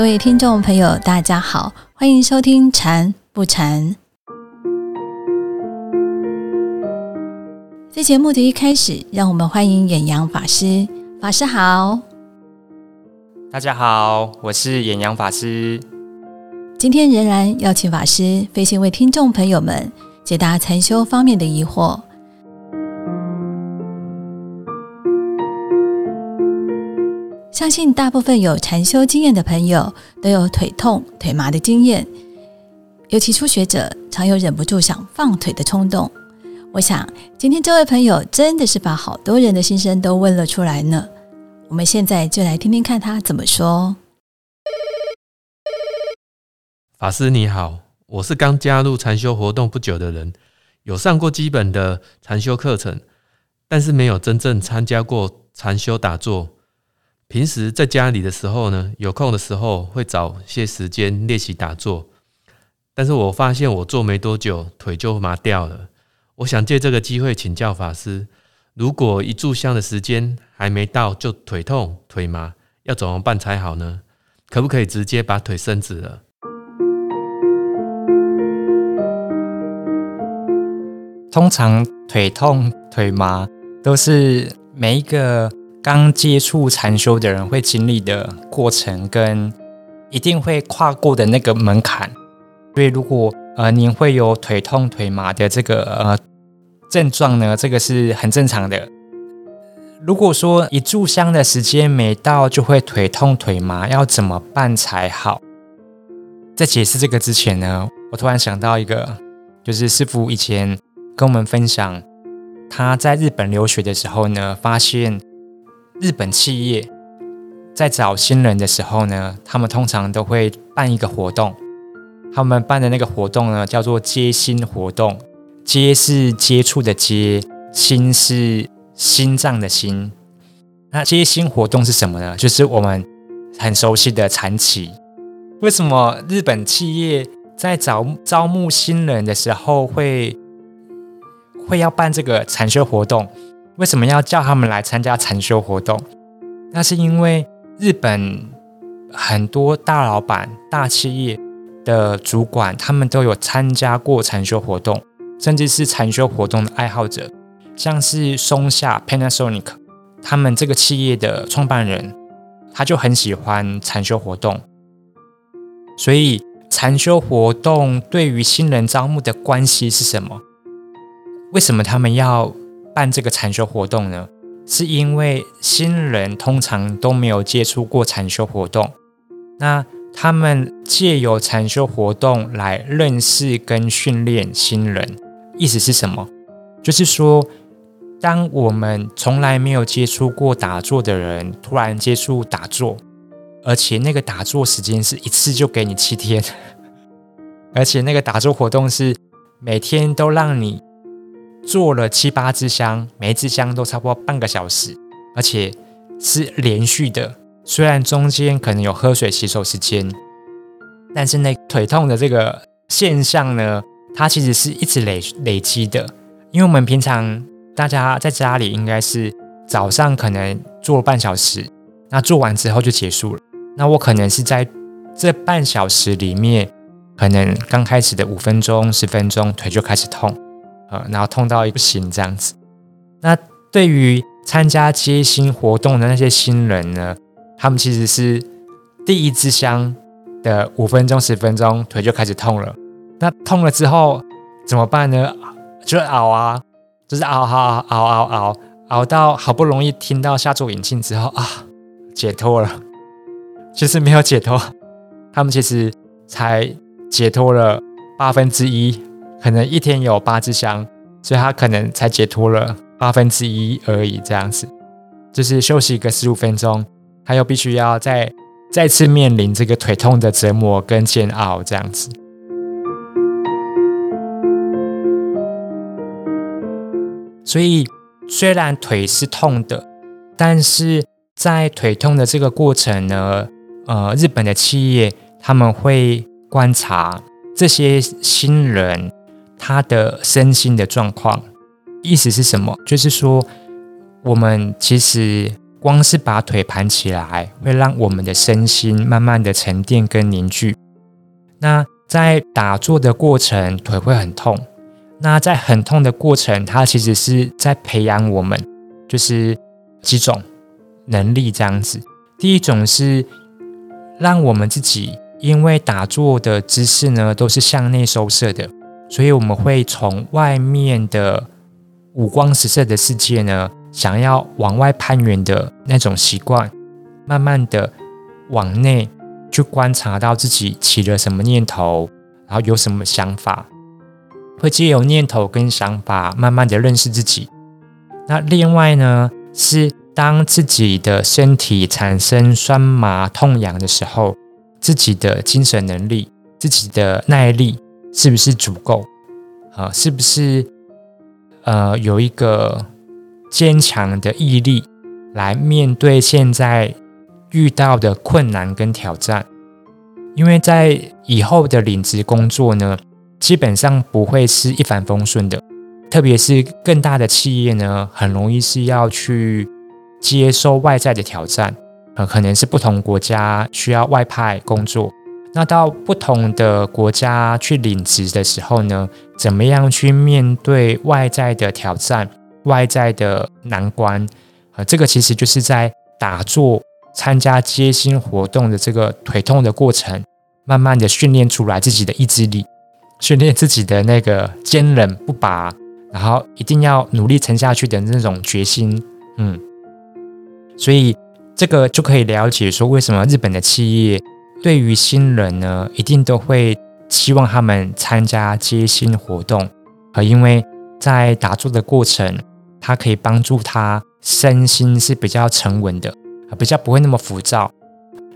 各位听众朋友，大家好，欢迎收听《禅不禅》。在节目的一开始，让我们欢迎远洋法师。法师好，大家好，我是远洋法师。今天仍然邀请法师飞行为听众朋友们解答禅修方面的疑惑。相信大部分有禅修经验的朋友都有腿痛、腿麻的经验，尤其初学者常有忍不住想放腿的冲动。我想今天这位朋友真的是把好多人的心声都问了出来呢。我们现在就来听听看他怎么说。法师你好，我是刚加入禅修活动不久的人，有上过基本的禅修课程，但是没有真正参加过禅修打坐。平时在家里的时候呢，有空的时候会找些时间练习打坐，但是我发现我做没多久腿就麻掉了。我想借这个机会请教法师，如果一炷香的时间还没到就腿痛腿麻，要怎么办才好呢？可不可以直接把腿伸直了？通常腿痛腿麻都是每一个。刚接触禅修的人会经历的过程，跟一定会跨过的那个门槛。所以，如果呃您会有腿痛腿麻的这个呃症状呢，这个是很正常的。如果说一炷香的时间没到就会腿痛腿麻，要怎么办才好？在解释这个之前呢，我突然想到一个，就是师傅以前跟我们分享，他在日本留学的时候呢，发现。日本企业在找新人的时候呢，他们通常都会办一个活动。他们办的那个活动呢，叫做接新活动。接是接触的接，心是心脏的心。那接新活动是什么呢？就是我们很熟悉的禅期。为什么日本企业在找招募新人的时候会会要办这个禅修活动？为什么要叫他们来参加禅修活动？那是因为日本很多大老板、大企业的主管，他们都有参加过禅修活动，甚至是禅修活动的爱好者，像是松下 Panasonic，他们这个企业的创办人，他就很喜欢禅修活动。所以，禅修活动对于新人招募的关系是什么？为什么他们要？办这个禅修活动呢，是因为新人通常都没有接触过禅修活动，那他们借由禅修活动来认识跟训练新人。意思是什么？就是说，当我们从来没有接触过打坐的人，突然接触打坐，而且那个打坐时间是一次就给你七天，而且那个打坐活动是每天都让你。做了七八支香，每一支香都差不多半个小时，而且是连续的。虽然中间可能有喝水、洗手时间，但是那腿痛的这个现象呢，它其实是一直累累积的。因为我们平常大家在家里应该是早上可能做半小时，那做完之后就结束了。那我可能是在这半小时里面，可能刚开始的五分钟、十分钟，腿就开始痛。呃，然后痛到不行这样子。那对于参加接新活动的那些新人呢，他们其实是第一支香的五分钟、十分钟，腿就开始痛了。那痛了之后怎么办呢？就熬啊，就是熬熬熬熬熬熬到好不容易听到下注引磬之后啊，解脱了。其实没有解脱，他们其实才解脱了八分之一。可能一天有八支香，所以他可能才解脱了八分之一而已。这样子，就是休息个十五分钟，他又必须要再再次面临这个腿痛的折磨跟煎熬。这样子，所以虽然腿是痛的，但是在腿痛的这个过程呢，呃，日本的企业他们会观察这些新人。他的身心的状况，意思是什么？就是说，我们其实光是把腿盘起来，会让我们的身心慢慢的沉淀跟凝聚。那在打坐的过程，腿会很痛。那在很痛的过程，它其实是在培养我们，就是几种能力这样子。第一种是让我们自己，因为打坐的姿势呢都是向内收摄的，所以我们会从外面的五光十色的世界呢，想要往外攀援的那种习惯，慢慢的往内去观察到自己起了什么念头，然后有什么想法。会借由念头跟想法，慢慢的认识自己。那另外呢，是当自己的身体产生酸麻痛痒的时候，自己的精神能力、自己的耐力是不是足够？啊，是不是呃有一个坚强的毅力来面对现在遇到的困难跟挑战？因为在以后的领职工作呢？基本上不会是一帆风顺的，特别是更大的企业呢，很容易是要去接受外在的挑战，呃，可能是不同国家需要外派工作，那到不同的国家去领职的时候呢，怎么样去面对外在的挑战、外在的难关？呃，这个其实就是在打坐、参加接心活动的这个腿痛的过程，慢慢的训练出来自己的意志力。训练自己的那个坚韧不拔，然后一定要努力撑下去的那种决心，嗯，所以这个就可以了解说，为什么日本的企业对于新人呢，一定都会希望他们参加接新活动，和因为在打坐的过程，它可以帮助他身心是比较沉稳的，比较不会那么浮躁。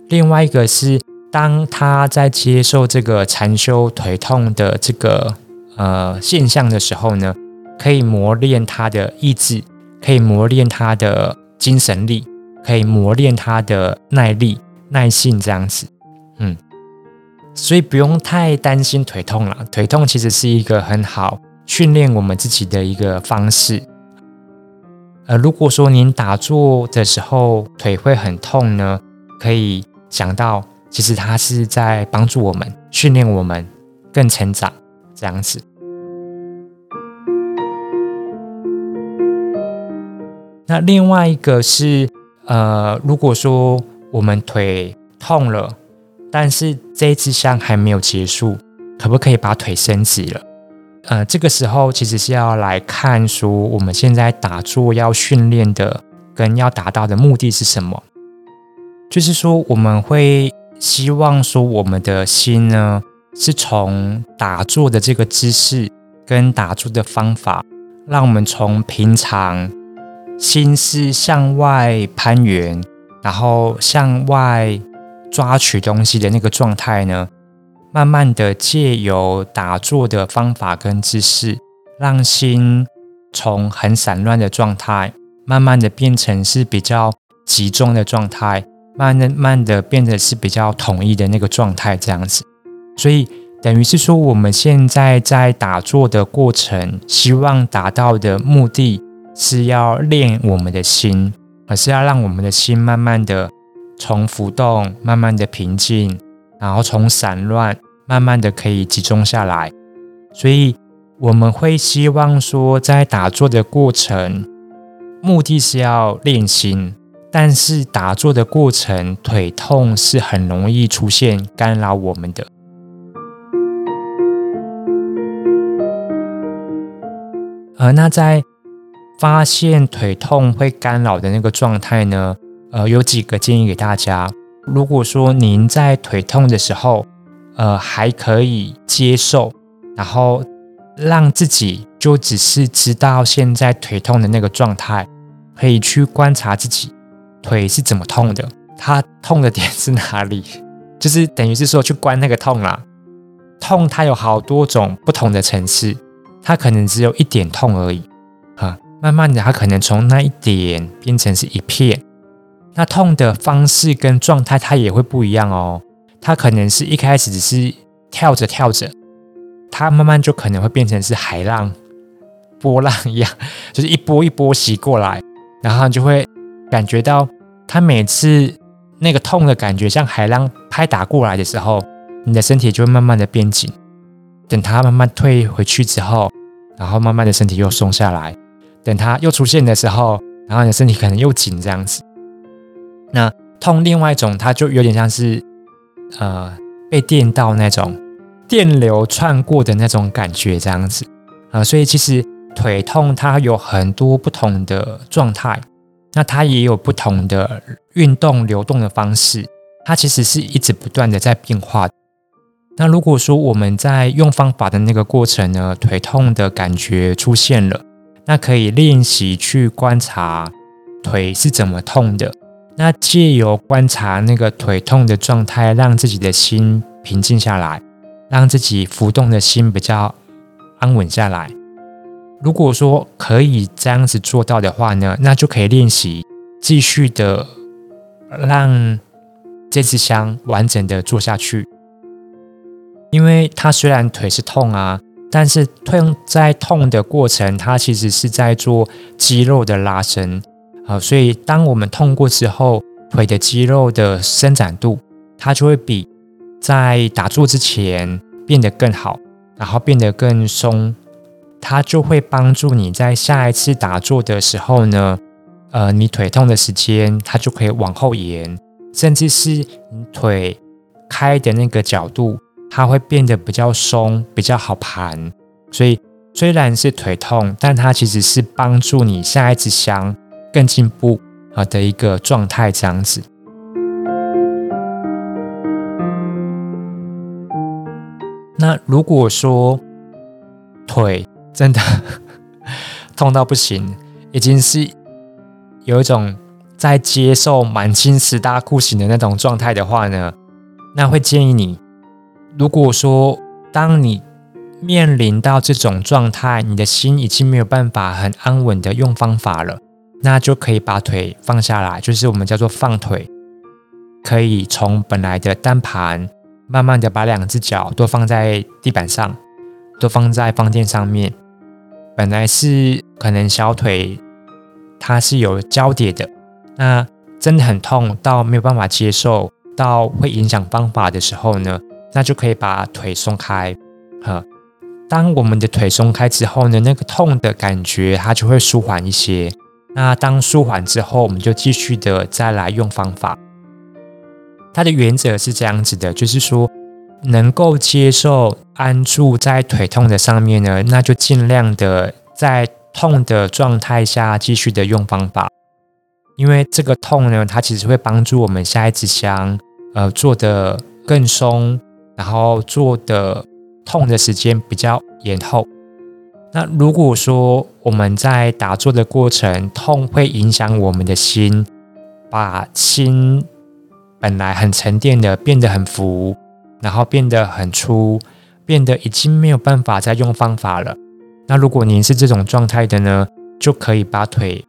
另外一个是。当他在接受这个禅修腿痛的这个呃现象的时候呢，可以磨练他的意志，可以磨练他的精神力，可以磨练他的耐力、耐性这样子。嗯，所以不用太担心腿痛了。腿痛其实是一个很好训练我们自己的一个方式。呃，如果说您打坐的时候腿会很痛呢，可以想到。其实它是在帮助我们训练我们更成长，这样子。那另外一个是，呃，如果说我们腿痛了，但是这一支香还没有结束，可不可以把腿伸直了？呃，这个时候其实是要来看说，我们现在打坐要训练的跟要达到的目的是什么？就是说我们会。希望说我们的心呢，是从打坐的这个姿势跟打坐的方法，让我们从平常心是向外攀援，然后向外抓取东西的那个状态呢，慢慢的借由打坐的方法跟姿势，让心从很散乱的状态，慢慢的变成是比较集中的状态。慢的慢的变得是比较统一的那个状态，这样子，所以等于是说，我们现在在打坐的过程，希望达到的目的是要练我们的心，而是要让我们的心慢慢的从浮动，慢慢的平静，然后从散乱，慢慢的可以集中下来。所以我们会希望说，在打坐的过程，目的是要练心。但是打坐的过程，腿痛是很容易出现干扰我们的。呃，那在发现腿痛会干扰的那个状态呢？呃，有几个建议给大家。如果说您在腿痛的时候，呃，还可以接受，然后让自己就只是知道现在腿痛的那个状态，可以去观察自己。腿是怎么痛的？它痛的点是哪里？就是等于是说去关那个痛啦。痛它有好多种不同的层次，它可能只有一点痛而已啊。慢慢的，它可能从那一点变成是一片。那痛的方式跟状态它也会不一样哦。它可能是一开始只是跳着跳着，它慢慢就可能会变成是海浪、波浪一样，就是一波一波袭过来，然后你就会。感觉到它每次那个痛的感觉像海浪拍打过来的时候，你的身体就会慢慢的变紧。等它慢慢退回去之后，然后慢慢的身体又松下来。等它又出现的时候，然后你的身体可能又紧这样子。那痛另外一种，它就有点像是呃被电到那种电流穿过的那种感觉这样子啊。所以其实腿痛它有很多不同的状态，那它也有不同的运动流动的方式，它其实是一直不断的在变化。那如果说我们在用方法的那个过程呢，腿痛的感觉出现了，那可以练习去观察腿是怎么痛的。那借由观察那个腿痛的状态，让自己的心平静下来，让自己浮动的心比较安稳下来。如果说可以这样子做到的话呢，那就可以练习继续的让这支香完整的做下去。因为它虽然腿是痛啊，但是痛在痛的过程，它其实是在做肌肉的拉伸啊，所以当我们痛过之后，腿的肌肉的伸展度，它就会比在打坐之前变得更好，然后变得更松，它就会帮助你在下一次打坐的时候呢，呃，你腿痛的时间它就可以往后延，甚至是你腿开的那个角度。它会变得比较松，比较好盘，所以虽然是腿痛，但它其实是帮助你下一次香更进步啊的一个状态，这样子。那如果说腿真的 痛到不行，已经是有一种在接受满清十大酷刑的那种状态的话呢，那会建议你。如果说当你面临到这种状态，你的心已经没有办法很安稳的用方法了，那就可以把腿放下来，就是我们叫做放腿，可以从本来的单盘，慢慢的把两只脚都放在地板上，都放在放垫上面。本来是可能小腿它是有交叠的，那真的很痛到没有办法接受，到会影响方法的时候呢？那就可以把腿松开，呵。当我们的腿松开之后呢，那个痛的感觉它就会舒缓一些。那当舒缓之后，我们就继续的再来用方法。它的原则是这样子的，就是说能够接受安住在腿痛的上面呢，那就尽量的在痛的状态下继续的用方法，因为这个痛呢，它其实会帮助我们下一支香，呃，做的更松。然后做的痛的时间比较延后。那如果说我们在打坐的过程，痛会影响我们的心，把心本来很沉淀的变得很浮，然后变得很粗，变得已经没有办法再用方法了。那如果您是这种状态的呢，就可以把腿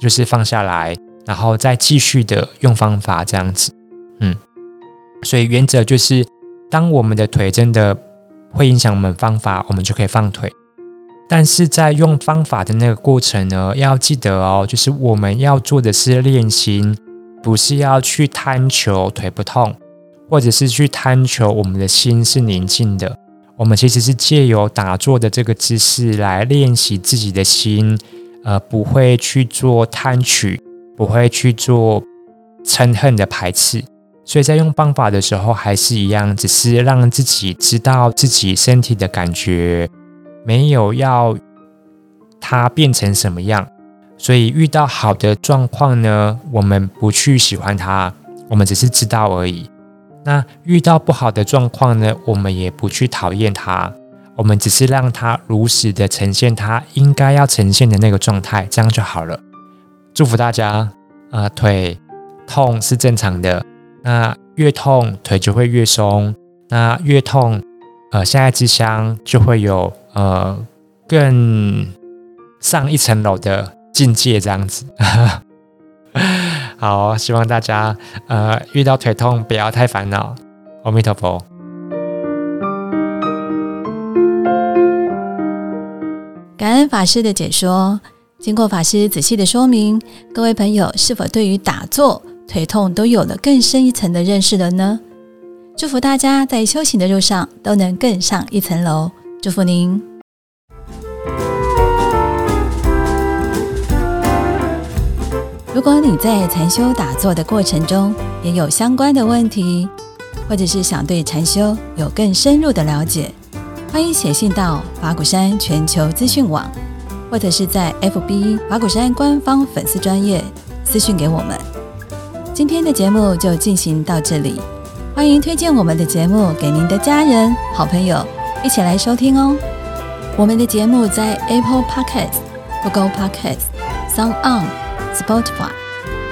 就是放下来，然后再继续的用方法这样子。嗯，所以原则就是。当我们的腿真的会影响我们方法，我们就可以放腿。但是在用方法的那个过程呢，要记得哦，就是我们要做的是练心，不是要去贪求腿不痛，或者是去贪求我们的心是宁静的。我们其实是借由打坐的这个姿势来练习自己的心，呃，不会去做贪取，不会去做嗔恨的排斥。所以在用方法的时候还是一样，只是让自己知道自己身体的感觉，没有要它变成什么样。所以遇到好的状况呢，我们不去喜欢它，我们只是知道而已。那遇到不好的状况呢，我们也不去讨厌它，我们只是让它如实的呈现它应该要呈现的那个状态，这样就好了。祝福大家，啊，腿痛是正常的。那越痛腿就会越松，那越痛，呃，下一支香就会有呃更上一层楼的境界，这样子。好，希望大家呃遇到腿痛不要太烦恼。阿弥陀佛。感恩法师的解说。经过法师仔细的说明，各位朋友是否对于打坐腿痛都有了更深一层的认识了呢？祝福大家在修行的路上都能更上一层楼。祝福您！如果你在禅修打坐的过程中也有相关的问题，或者是想对禅修有更深入的了解，欢迎写信到法鼓山全球资讯网，或者是在 FB 法鼓山官方粉丝专业私讯给我们。今天的节目就进行到这里，欢迎推荐我们的节目给您的家人、好朋友一起来收听哦。我们的节目在 Apple Podcast、Google Podcast、Sound On。Spotify、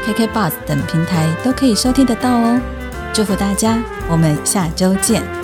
KK Bus 等平台都可以收听得到哦。祝福大家，我们下周见。